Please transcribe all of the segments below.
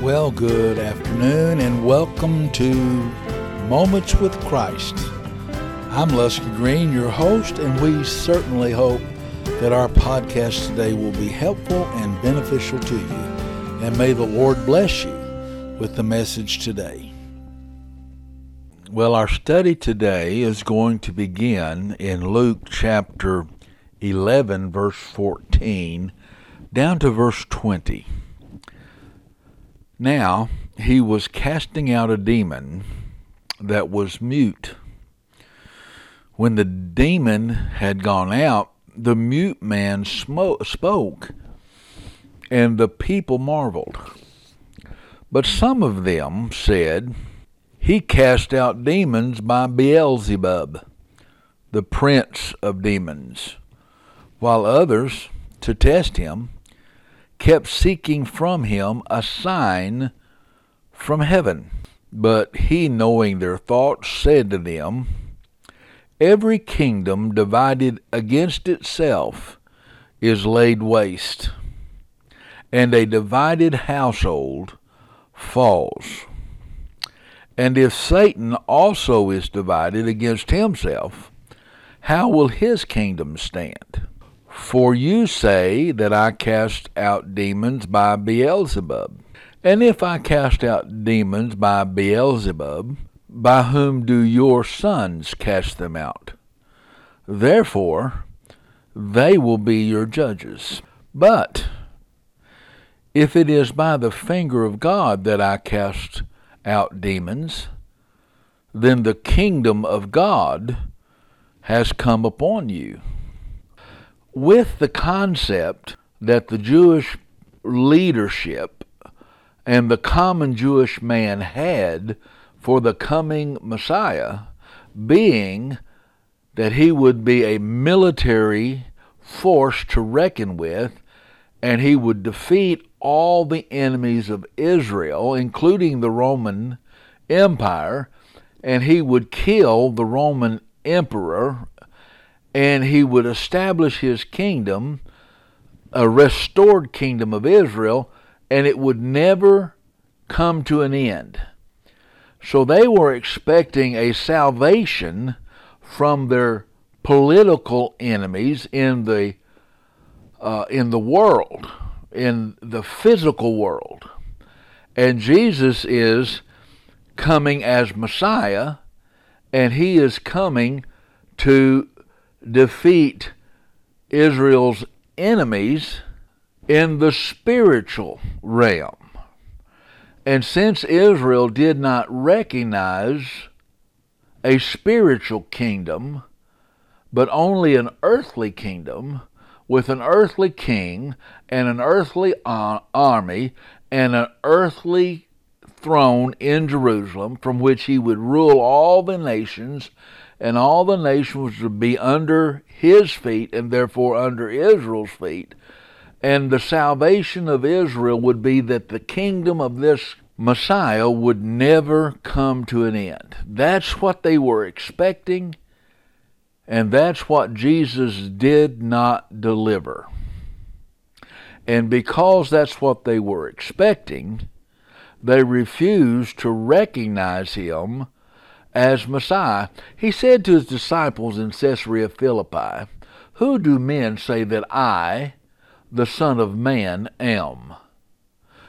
Well, good afternoon and welcome to Moments with Christ. I'm Lusky Green, your host, and we certainly hope that our podcast today will be helpful and beneficial to you. And may the Lord bless you with the message today. Well, our study today is going to begin in Luke chapter 11, verse 14, down to verse 20. Now he was casting out a demon that was mute. When the demon had gone out, the mute man spoke, and the people marveled. But some of them said, He cast out demons by Beelzebub, the prince of demons, while others, to test him, kept seeking from him a sign from heaven. But he, knowing their thoughts, said to them, Every kingdom divided against itself is laid waste, and a divided household falls. And if Satan also is divided against himself, how will his kingdom stand? For you say that I cast out demons by Beelzebub. And if I cast out demons by Beelzebub, by whom do your sons cast them out? Therefore, they will be your judges. But if it is by the finger of God that I cast out demons, then the kingdom of God has come upon you with the concept that the Jewish leadership and the common Jewish man had for the coming Messiah being that he would be a military force to reckon with and he would defeat all the enemies of Israel, including the Roman Empire, and he would kill the Roman emperor and he would establish his kingdom, a restored kingdom of Israel, and it would never come to an end. So they were expecting a salvation from their political enemies in the uh, in the world, in the physical world, and Jesus is coming as Messiah, and he is coming to defeat Israel's enemies in the spiritual realm. And since Israel did not recognize a spiritual kingdom, but only an earthly kingdom with an earthly king and an earthly army and an earthly throne in Jerusalem from which he would rule all the nations and all the nations would be under his feet and therefore under Israel's feet. And the salvation of Israel would be that the kingdom of this Messiah would never come to an end. That's what they were expecting, and that's what Jesus did not deliver. And because that's what they were expecting, they refused to recognize him as Messiah. He said to his disciples in Caesarea Philippi, Who do men say that I, the Son of Man, am?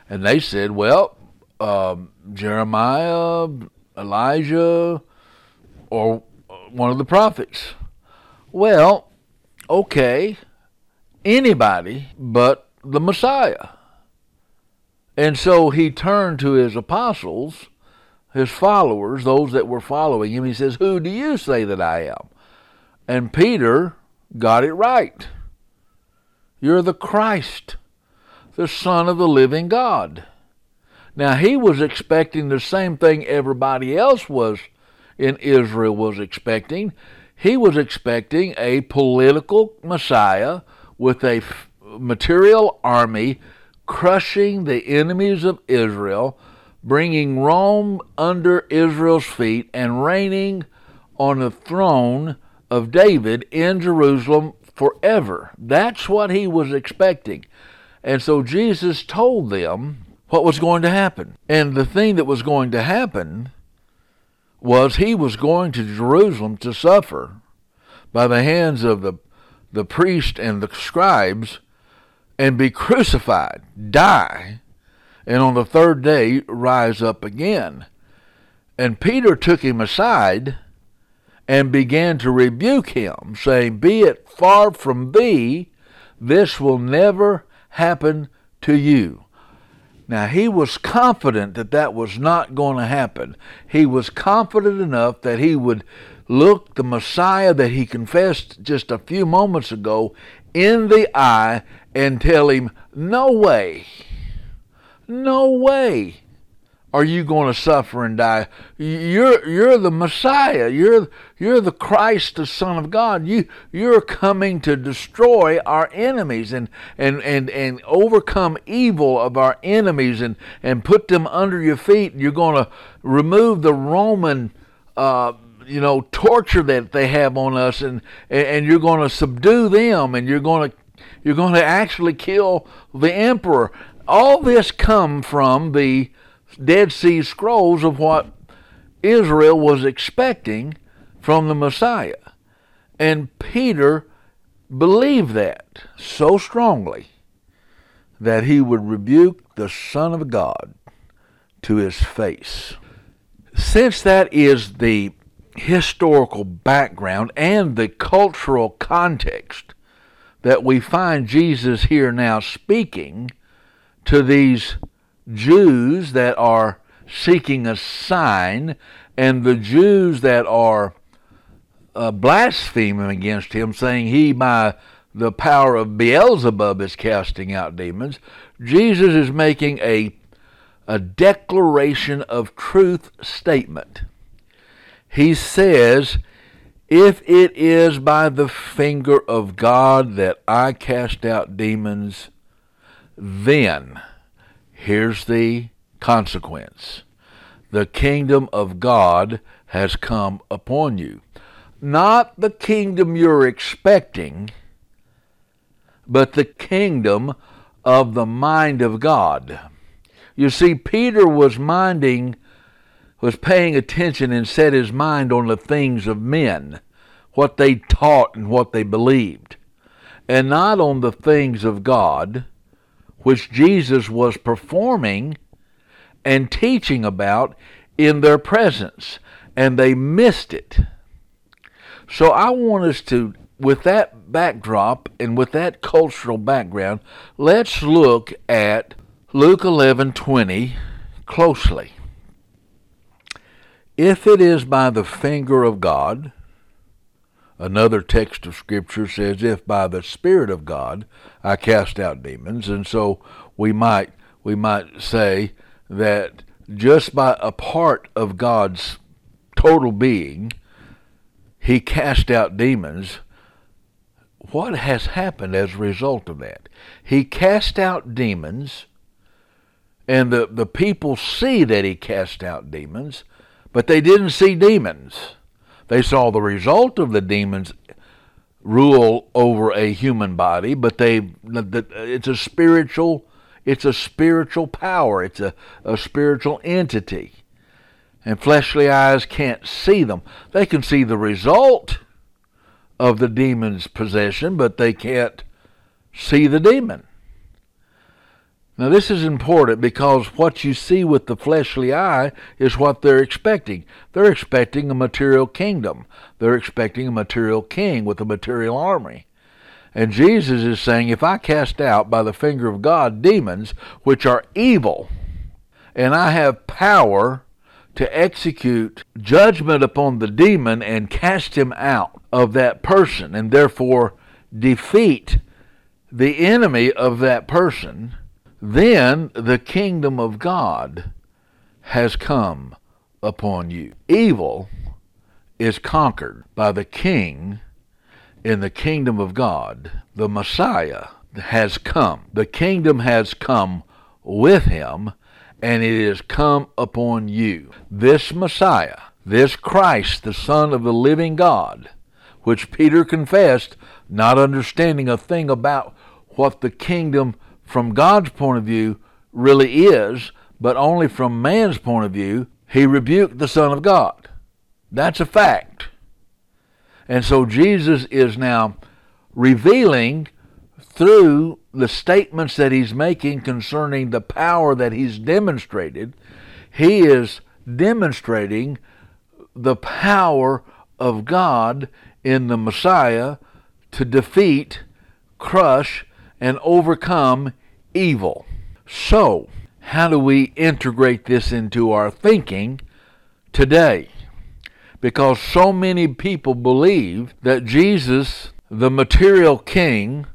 And they said, Well, um, Jeremiah, Elijah, or one of the prophets. Well, okay, anybody but the Messiah. And so he turned to his apostles his followers, those that were following him, he says, Who do you say that I am? And Peter got it right. You're the Christ, the Son of the living God. Now, he was expecting the same thing everybody else was in Israel was expecting. He was expecting a political Messiah with a material army crushing the enemies of Israel bringing Rome under Israel's feet and reigning on the throne of David in Jerusalem forever. That's what he was expecting. And so Jesus told them what was going to happen. And the thing that was going to happen was he was going to Jerusalem to suffer by the hands of the, the priest and the scribes and be crucified, die, and on the third day rise up again. And Peter took him aside and began to rebuke him, saying, Be it far from thee, this will never happen to you. Now, he was confident that that was not going to happen. He was confident enough that he would look the Messiah that he confessed just a few moments ago in the eye and tell him, No way, no way are you going to suffer and die. You're you're the Messiah. You're you're the Christ, the Son of God. You you're coming to destroy our enemies and and and, and overcome evil of our enemies and and put them under your feet. You're going to remove the Roman uh, you know torture that they have on us and and you're going to subdue them and you're going to you're going to actually kill the emperor all this come from the Dead Sea Scrolls of what Israel was expecting from the Messiah. And Peter believed that so strongly that he would rebuke the Son of God to his face. Since that is the historical background and the cultural context that we find Jesus here now speaking to these Jews that are seeking a sign and the Jews that are uh, blaspheming against him, saying he by the power of Beelzebub is casting out demons, Jesus is making a, a declaration of truth statement. He says, If it is by the finger of God that I cast out demons, then Here's the consequence the kingdom of God has come upon you. Not the kingdom you're expecting, but the kingdom of the mind of God. You see, Peter was minding, was paying attention and set his mind on the things of men, what they taught and what they believed, and not on the things of God which Jesus was performing and teaching about in their presence, and they missed it. So I want us to, with that backdrop and with that cultural background, let's look at Luke 11:20 closely. If it is by the finger of God, Another text of Scripture says, If by the Spirit of God I cast out demons. And so we might, we might say that just by a part of God's total being, he cast out demons. What has happened as a result of that? He cast out demons, and the, the people see that he cast out demons, but they didn't see demons. They saw the result of the demons rule over a human body, but they it's a spiritual it's a spiritual power. It's a, a spiritual entity. And fleshly eyes can't see them. They can see the result of the demon's possession, but they can't see the demon. Now, this is important because what you see with the fleshly eye is what they're expecting. They're expecting a material kingdom, they're expecting a material king with a material army. And Jesus is saying, if I cast out by the finger of God demons which are evil, and I have power to execute judgment upon the demon and cast him out of that person, and therefore defeat the enemy of that person, then the kingdom of God has come upon you. Evil is conquered by the king in the kingdom of God. The Messiah has come. The kingdom has come with him, and it has come upon you. This Messiah, this Christ, the Son of the living God, which Peter confessed, not understanding a thing about what the kingdom from God's point of view really is, but only from man's point of view, he rebuked the Son of God. That's a fact. And so Jesus is now revealing through the statements that he's making concerning the power that he's demonstrated, he is demonstrating the power of God in the Messiah to defeat, crush, and overcome evil. So, how do we integrate this into our thinking today? Because so many people believe that Jesus, the material king,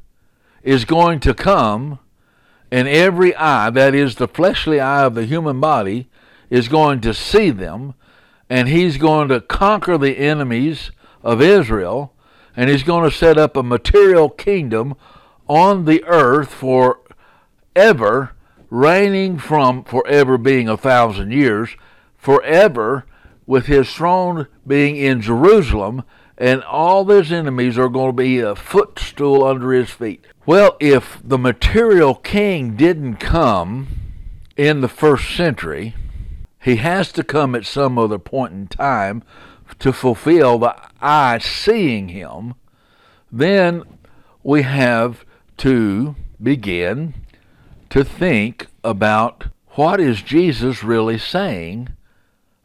is going to come, and every eye, that is the fleshly eye of the human body, is going to see them, and he's going to conquer the enemies of Israel, and he's going to set up a material kingdom on the earth forever, reigning from forever being a thousand years, forever with his throne being in Jerusalem, and all his enemies are going to be a footstool under his feet. Well, if the material king didn't come in the first century, he has to come at some other point in time to fulfill the eye seeing him. Then we have to begin to think about what is Jesus really saying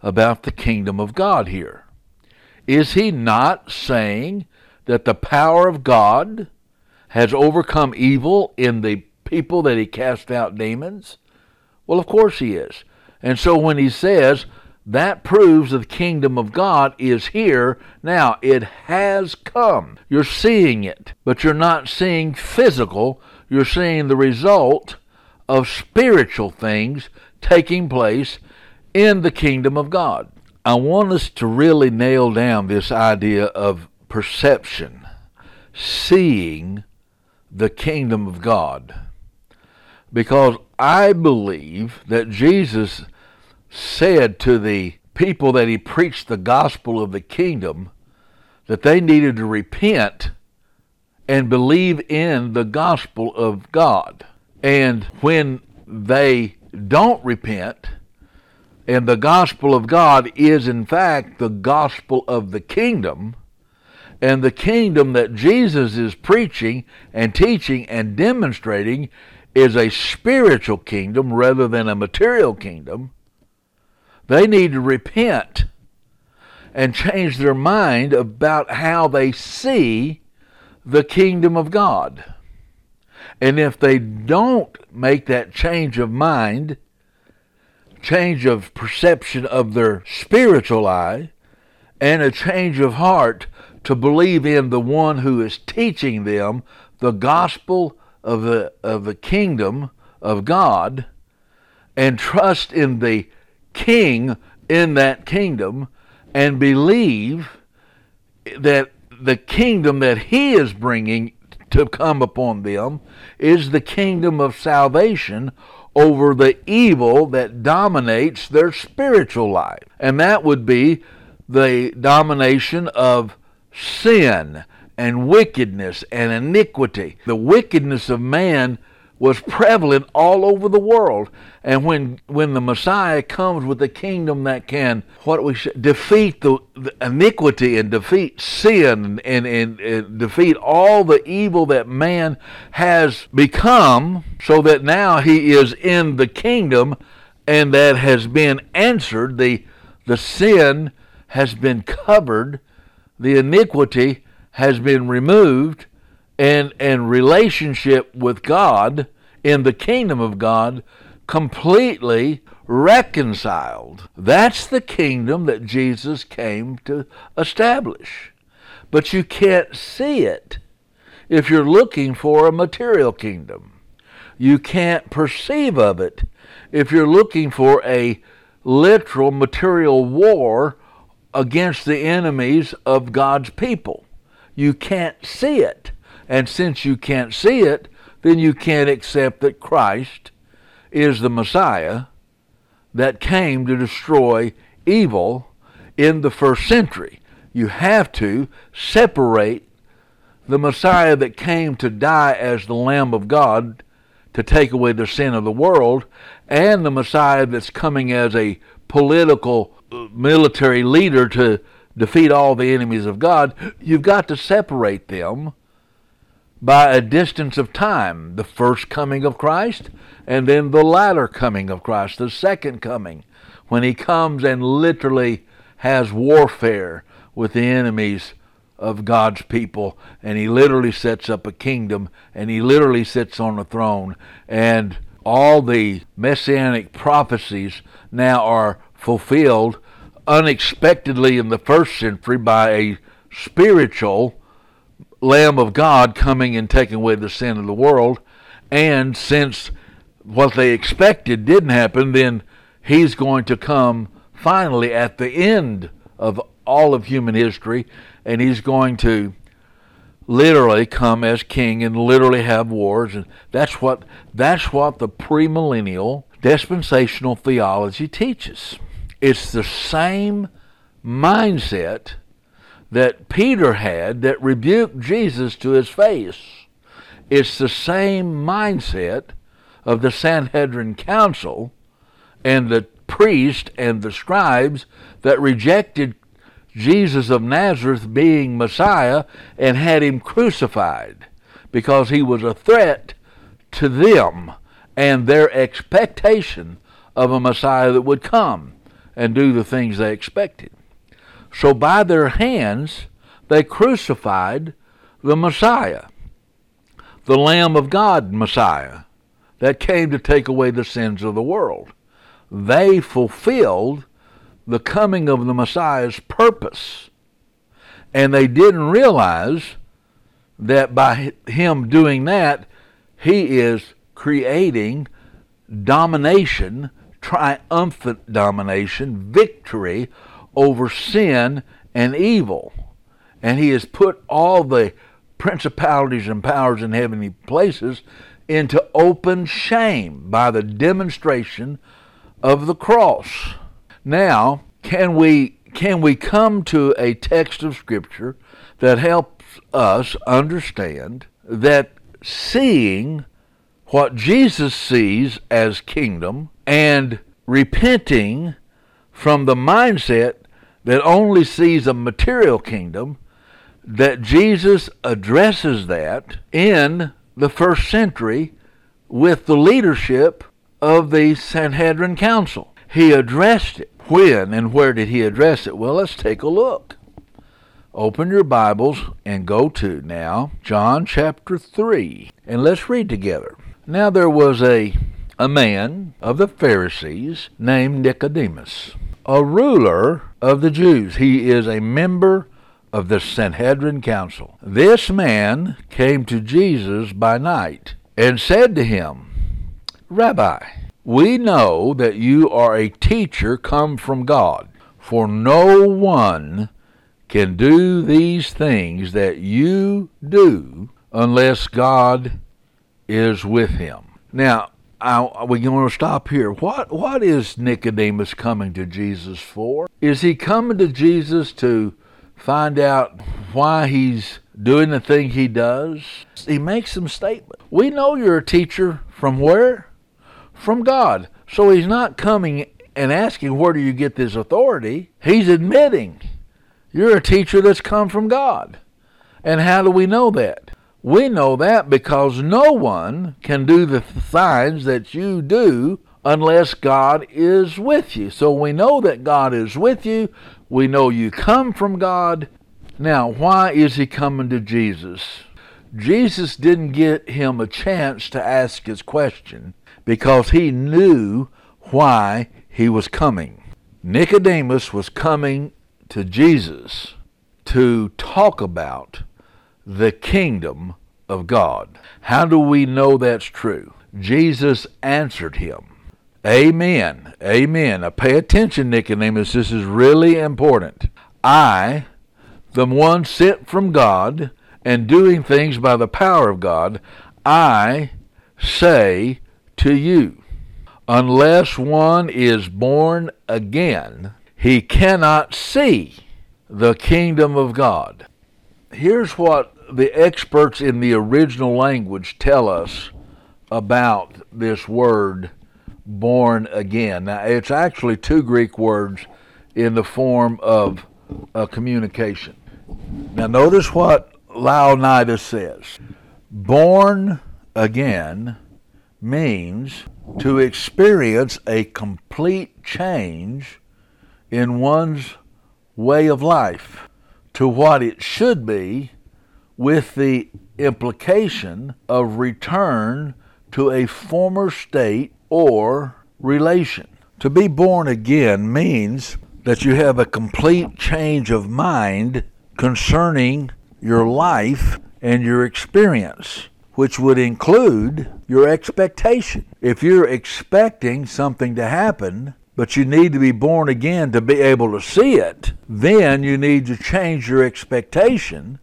about the kingdom of God here. Is he not saying that the power of God has overcome evil in the people that he cast out demons? Well, of course he is. And so when he says, that proves the kingdom of God is here. Now, it has come. You're seeing it, but you're not seeing physical. You're seeing the result of spiritual things taking place in the kingdom of God. I want us to really nail down this idea of perception, seeing the kingdom of God. Because I believe that Jesus said to the people that he preached the gospel of the kingdom that they needed to repent and believe in the gospel of God. And when they don't repent, and the gospel of God is, in fact, the gospel of the kingdom. And the kingdom that Jesus is preaching and teaching and demonstrating is a spiritual kingdom rather than a material kingdom. They need to repent and change their mind about how they see the kingdom of God. And if they don't make that change of mind, change of perception of their spiritual eye and a change of heart to believe in the one who is teaching them the gospel of the of the kingdom of God and trust in the king in that kingdom and believe that the kingdom that he is bringing to come upon them is the kingdom of salvation over the evil that dominates their spiritual life. And that would be the domination of sin and wickedness and iniquity. The wickedness of man was prevalent all over the world. And when when the Messiah comes with a kingdom that can what we should, defeat the, the, iniquity and defeat sin and, and, and defeat all the evil that man has become, so that now he is in the kingdom and that has been answered. The the sin has been covered, the iniquity has been removed and and relationship with God in the kingdom of God completely reconciled. That's the kingdom that Jesus came to establish. But you can't see it if you're looking for a material kingdom. You can't perceive of it if you're looking for a literal material war against the enemies of God's people. You can't see it. And since you can't see it, then you can't accept that Christ is the Messiah that came to destroy evil in the first century. You have to separate the Messiah that came to die as the Lamb of God to take away the sin of the world and the Messiah that's coming as a political uh, military leader to defeat all the enemies of God, you've got to separate them by a distance of time. The first coming of Christ and then the latter coming of Christ, the second coming, when he comes and literally has warfare with the enemies of God's people, and he literally sets up a kingdom, and he literally sits on a throne, and all the messianic prophecies now are fulfilled unexpectedly in the first century by a spiritual Lamb of God coming and taking away the sin of the world. And since what they expected didn't happen, then he's going to come finally at the end of all of human history, and he's going to literally come as king and literally have wars. And that's what that's what the premillennial dispensational theology teaches. It's the same mindset that Peter had that rebuked Jesus to his face it's the same mindset of the Sanhedrin council and the priest and the scribes that rejected Jesus of Nazareth being Messiah and had him crucified because he was a threat to them and their expectation of a Messiah that would come and do the things they expected. So by their hands they crucified the Messiah, the Lamb of God Messiah that came to take away the sins of the world. They fulfilled the coming of the Messiah's purpose. And they didn't realize that by him doing that, he is creating domination, triumphant domination, victory over sin and evil. And he has put all the principalities and powers in heavenly places into open shame by the demonstration of the cross. Now, can we can we come to a text of scripture that helps us understand that seeing what Jesus sees as kingdom and repenting from the mindset that only sees a material kingdom that Jesus addresses that in the first century with the leadership of the Sanhedrin Council. He addressed it. When and where did he address it? Well, let's take a look. Open your Bibles and go to now John chapter 3, and let's read together. Now there was a, a man of the Pharisees named Nicodemus, a ruler of the Jews. He is a member of the Sanhedrin Council. This man came to Jesus by night and said to him, Rabbi, we know that you are a teacher come from God, for no one can do these things that you do unless God is with him. Now, We're going to stop here. What what is Nicodemus coming to Jesus for? Is he coming to Jesus to find out why he's doing the thing he does? He makes some statement. We know you're a teacher from where? From God. So he's not coming and asking where do you get this authority? He's admitting you're a teacher that's come from God. And how do we know that? We know that because no one can do the signs that you do unless God is with you. So we know that God is with you. We know you come from God. Now, why is he coming to Jesus? Jesus didn't get him a chance to ask his question because he knew why he was coming. Nicodemus was coming to Jesus to talk about the kingdom of God. How do we know that's true? Jesus answered him. Amen. Amen. Now pay attention, Nicodemus. This is really important. I, the one sent from God and doing things by the power of God, I say to you, unless one is born again, he cannot see the kingdom of God. Here's what the experts in the original language tell us about this word born again. Now, it's actually two Greek words in the form of a communication. Now, notice what Louw-Nida says born again means to experience a complete change in one's way of life to what it should be, with the implication of return to a former state or relation. To be born again means that you have a complete change of mind concerning your life and your experience, which would include your expectation. If you're expecting something to happen, but you need to be born again to be able to see it, then you need to change your expectation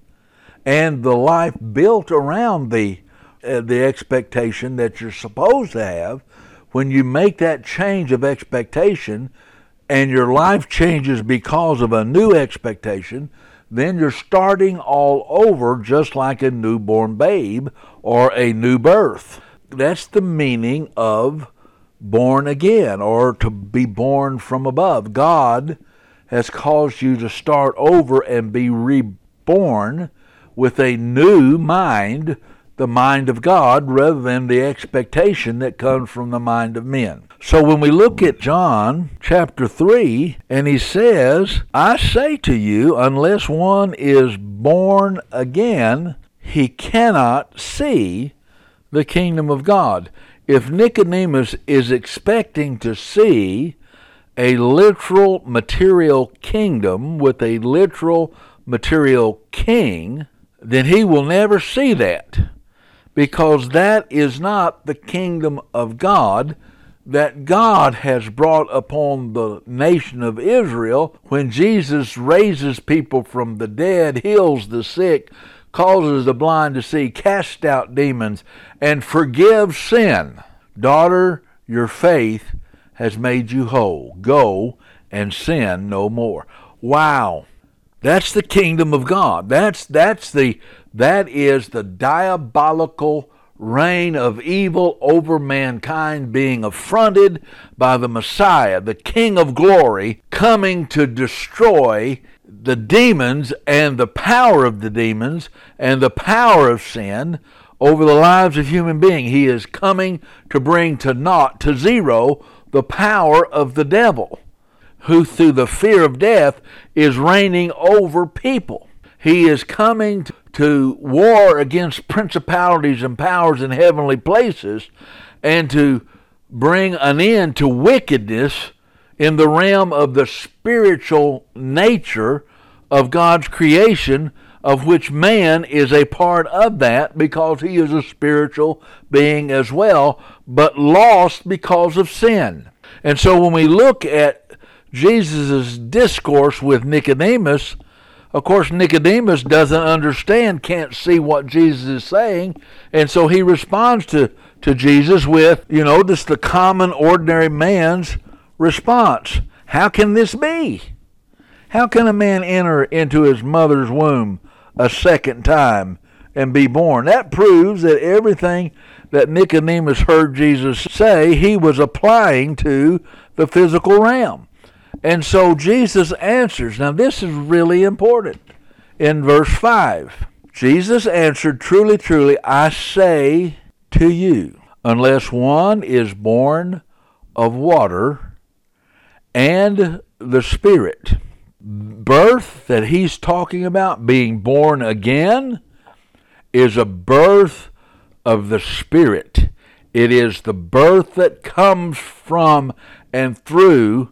and the life built around the uh, the expectation that you're supposed to have. When you make that change of expectation and your life changes because of a new expectation then you're starting all over just like a newborn babe or a new birth. That's the meaning of born again or to be born from above. God has caused you to start over and be reborn with a new mind, the mind of God, rather than the expectation that comes from the mind of men. So when we look at John chapter 3, and he says, I say to you, unless one is born again, he cannot see the kingdom of God if Nicodemus is expecting to see a literal material kingdom with a literal material king, then he will never see that because that is not the kingdom of God that God has brought upon the nation of Israel. When Jesus raises people from the dead, heals the sick, causes the blind to see, casts out demons, and forgives sin. Daughter, your faith has made you whole. Go and sin no more. Wow. That's the kingdom of God. That's that's the that is the diabolical reign of evil over mankind being affronted by the Messiah, the King of glory, coming to destroy the demons and the power of the demons and the power of sin over the lives of human beings. He is coming to bring to naught, to zero, the power of the devil, who through the fear of death is reigning over people. He is coming to war against principalities and powers in heavenly places and to bring an end to wickedness in the realm of the spiritual nature of God's creation, of which man is a part of that because he is a spiritual being as well, but lost because of sin. And so when we look at Jesus' discourse with Nicodemus, of course, Nicodemus doesn't understand, can't see what Jesus is saying, and so he responds to, to Jesus with, you know, just the common, ordinary man's response How can this be? How can a man enter into his mother's womb a second time and be born? That proves that everything that Nicodemus heard Jesus say, he was applying to the physical realm. And so Jesus answers. Now, this is really important. In verse 5, Jesus answered, Truly, truly, I say to you, unless one is born of water and the Spirit, birth that he's talking about, being born again, is a birth of the Spirit. It is the birth that comes from and through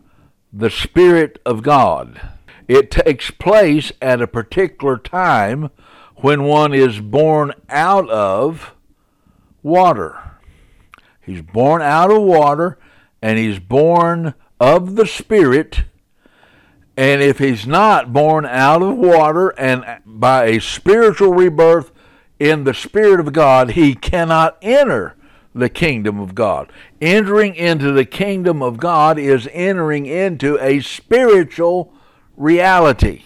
the Spirit of God. It takes place at a particular time when one is born out of water. He's born out of water and he's born of the Spirit and if he's not born out of water and by a spiritual rebirth in the Spirit of God, he cannot enter the kingdom of God. Entering into the kingdom of God is entering into a spiritual reality,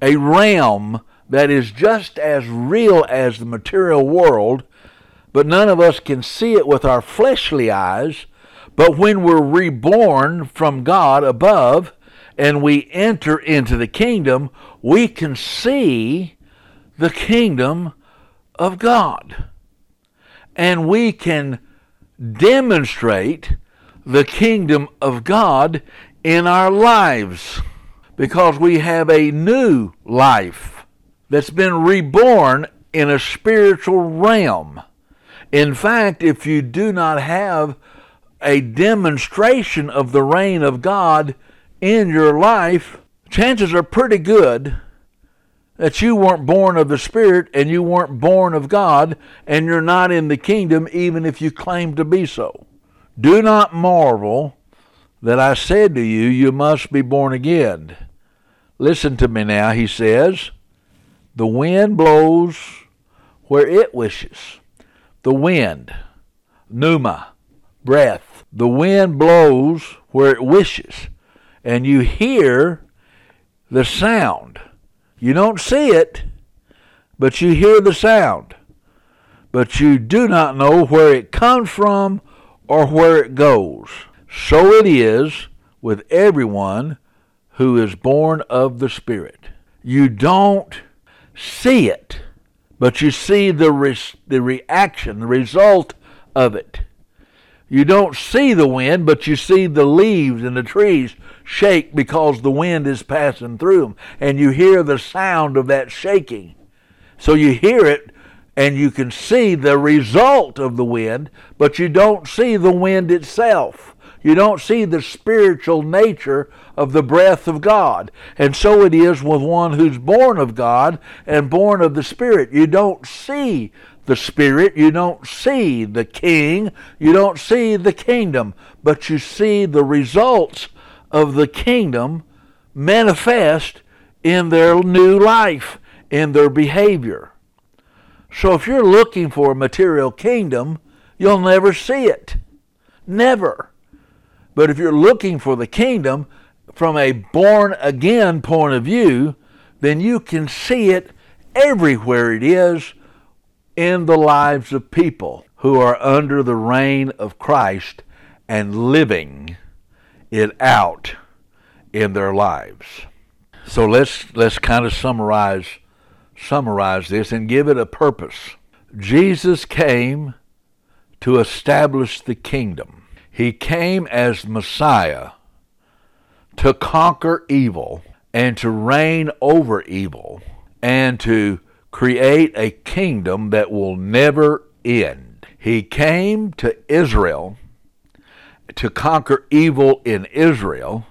a realm that is just as real as the material world, but none of us can see it with our fleshly eyes. But when we're reborn from God above and we enter into the kingdom, we can see the kingdom of God. And we can demonstrate the kingdom of God in our lives because we have a new life that's been reborn in a spiritual realm. In fact, if you do not have a demonstration of the reign of God in your life, chances are pretty good that you weren't born of the Spirit and you weren't born of God and you're not in the kingdom even if you claim to be so. Do not marvel that I said to you, You must be born again. Listen to me now, he says. The wind blows where it wishes. The wind, pneuma, breath. The wind blows where it wishes. And you hear the sound you don't see it, but you hear the sound. But you do not know where it comes from or where it goes. So it is with everyone who is born of the Spirit. You don't see it, but you see the, re- the reaction, the result of it. You don't see the wind, but you see the leaves and the trees shake because the wind is passing through them. And you hear the sound of that shaking. So you hear it and you can see the result of the wind, but you don't see the wind itself. You don't see the spiritual nature of the breath of God. And so it is with one who's born of God and born of the Spirit. You don't see the Spirit, you don't see the King, you don't see the kingdom, but you see the results of the kingdom manifest in their new life, in their behavior. So if you're looking for a material kingdom, you'll never see it. Never. But if you're looking for the kingdom from a born again point of view, then you can see it everywhere it is in the lives of people who are under the reign of Christ and living it out in their lives. So let's let's kind of summarize summarize this and give it a purpose. Jesus came to establish the kingdom. He came as Messiah to conquer evil and to reign over evil and to create a kingdom that will never end. He came to Israel to conquer evil in Israel,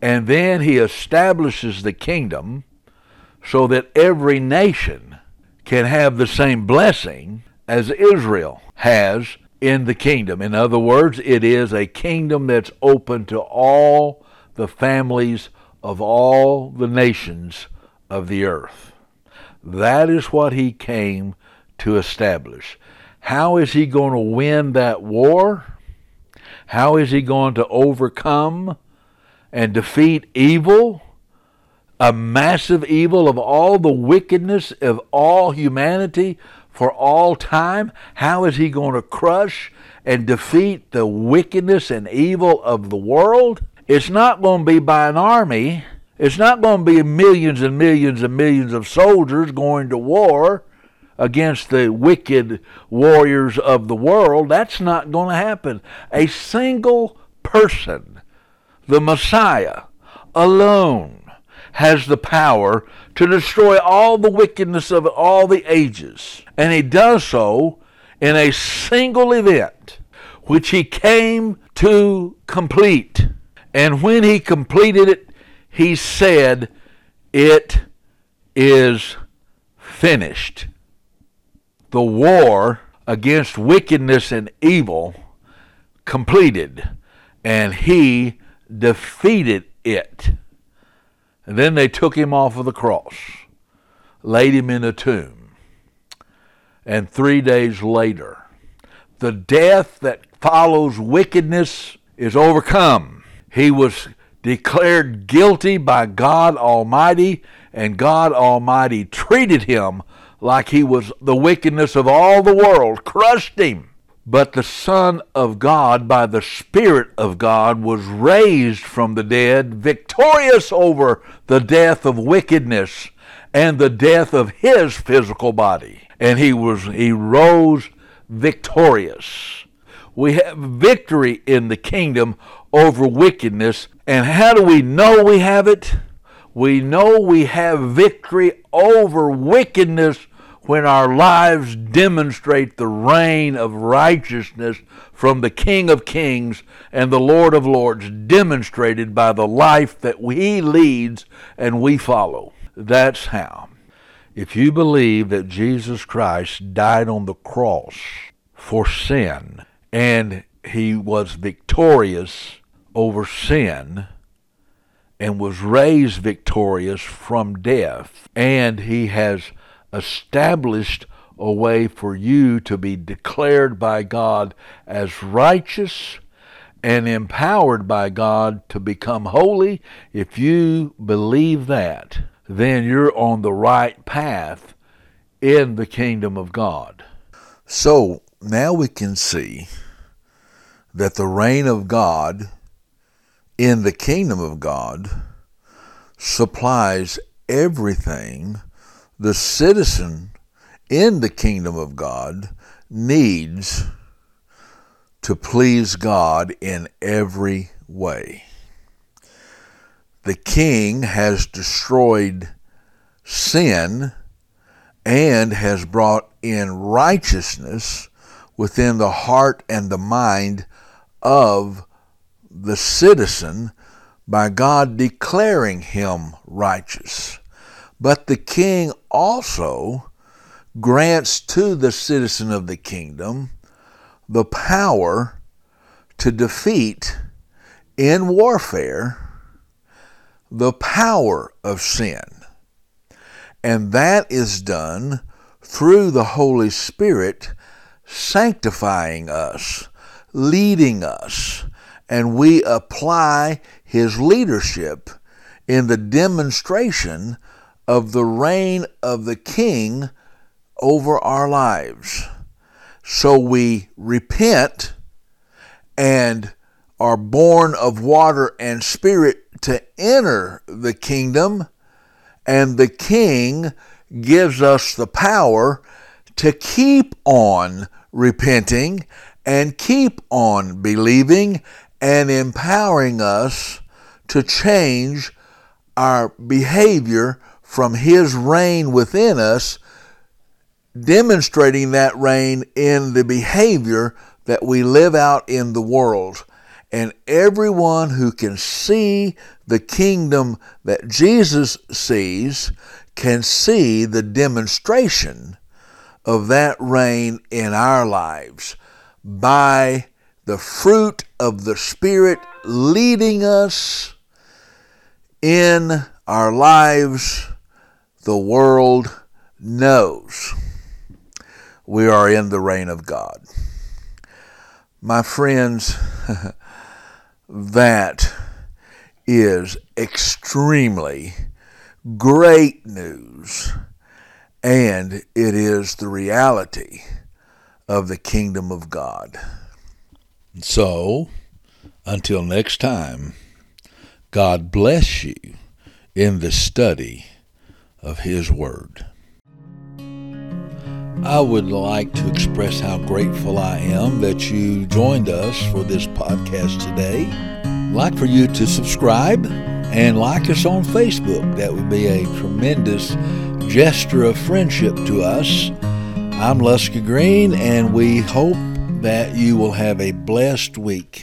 and then he establishes the kingdom so that every nation can have the same blessing as Israel has in the kingdom. In other words, it is a kingdom that's open to all the families of all the nations of the earth. That is what he came to establish. How is he going to win that war? How is he going to overcome and defeat evil? A massive evil of all the wickedness of all humanity for all time? How is he going to crush and defeat the wickedness and evil of the world? It's not going to be by an army. It's not going to be millions and millions and millions of soldiers going to war against the wicked warriors of the world. That's not going to happen. A single person, the Messiah, alone has the power to destroy all the wickedness of all the ages. And he does so in a single event, which he came to complete. And when he completed it, he said, It is finished the war against wickedness and evil completed, and he defeated it. And then they took him off of the cross, laid him in a tomb. And three days later, the death that follows wickedness is overcome. He was declared guilty by God Almighty, and God Almighty treated him like he was the wickedness of all the world, crushed him. But the Son of God, by the Spirit of God, was raised from the dead, victorious over the death of wickedness and the death of his physical body. And he was he rose victorious. We have victory in the kingdom over wickedness. And how do we know we have it? We know we have victory over wickedness when our lives demonstrate the reign of righteousness from the King of Kings and the Lord of Lords, demonstrated by the life that He leads and we follow. That's how. If you believe that Jesus Christ died on the cross for sin and He was victorious over sin, and was raised victorious from death, and he has established a way for you to be declared by God as righteous and empowered by God to become holy, if you believe that, then you're on the right path in the kingdom of God. So now we can see that the reign of God in the kingdom of God supplies everything the citizen in the kingdom of God needs to please God in every way. The king has destroyed sin and has brought in righteousness within the heart and the mind of the citizen by God declaring him righteous. But the king also grants to the citizen of the kingdom the power to defeat in warfare the power of sin. And that is done through the Holy Spirit sanctifying us, leading us, and we apply His leadership in the demonstration of the reign of the King over our lives. So we repent and are born of water and spirit to enter the kingdom, and the King gives us the power to keep on repenting and keep on believing and empowering us to change our behavior from His reign within us, demonstrating that reign in the behavior that we live out in the world. And everyone who can see the kingdom that Jesus sees can see the demonstration of that reign in our lives by the fruit of the Spirit leading us in our lives the world knows we are in the reign of God. My friends, that is extremely great news, and it is the reality of the kingdom of God. So, until next time, God bless you in the study of His Word. I would like to express how grateful I am that you joined us for this podcast today. I'd like for you to subscribe and like us on Facebook. That would be a tremendous gesture of friendship to us. I'm Luska Green, and we hope that you will have a blessed week.